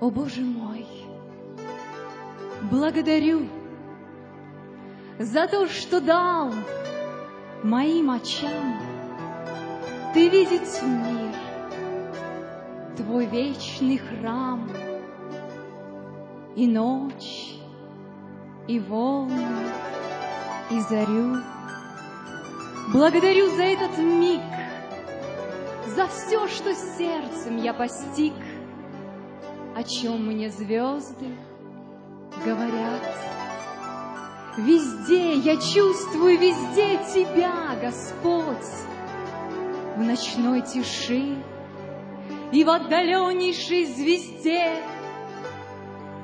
О Боже мой, благодарю за то, что дал моим очам. Ты видеть мир, Твой вечный храм, И ночь, и волны, и зарю. Благодарю за этот миг, За все, что сердцем я постиг, О чем мне звезды говорят. Везде я чувствую, везде Тебя, Господь, В ночной тиши и в отдаленнейшей звезде,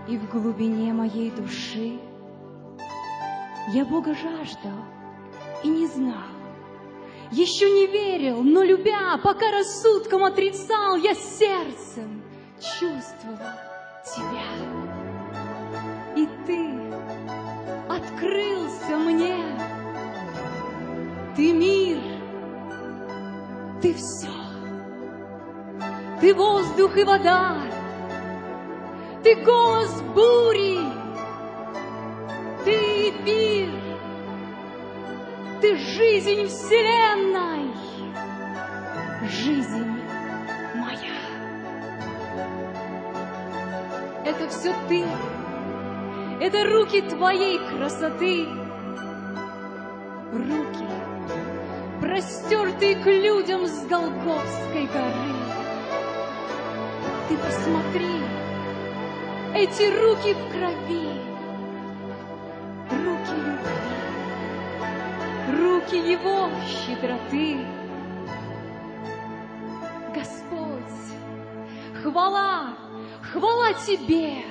И в глубине моей души. Я Бога жаждал и не знал, Еще не верил, но любя, Пока рассудком отрицал, Я сердцем чувствовал Тебя. И Ты открылся мне. Ты мир, ты все. Ты воздух и вода, ты голос бури, ты эфир, ты жизнь вселенной, жизнь Это все ты, это руки твоей красоты, руки, простертые к людям с Голговской горы. Ты посмотри, эти руки в крови, руки любви, руки его щедроты. Господь, хвала, хвала Тебе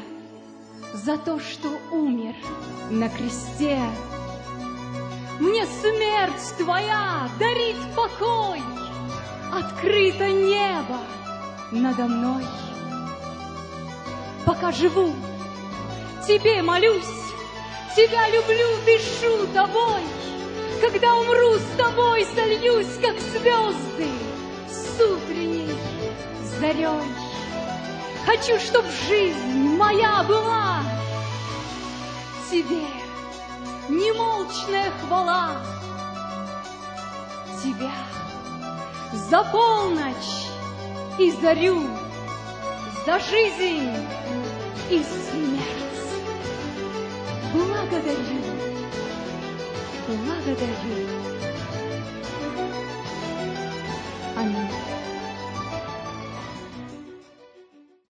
за то, что умер на кресте. Мне смерть Твоя дарит покой, открыто небо надо мной. Пока живу, Тебе молюсь, Тебя люблю, дышу Тобой. Когда умру с Тобой, сольюсь, как звезды с утренней зарей. Хочу, чтоб жизнь моя была Тебе немолчная хвала. Тебя за полночь и зарю, За жизнь и смерть. Благодарю, благодарю.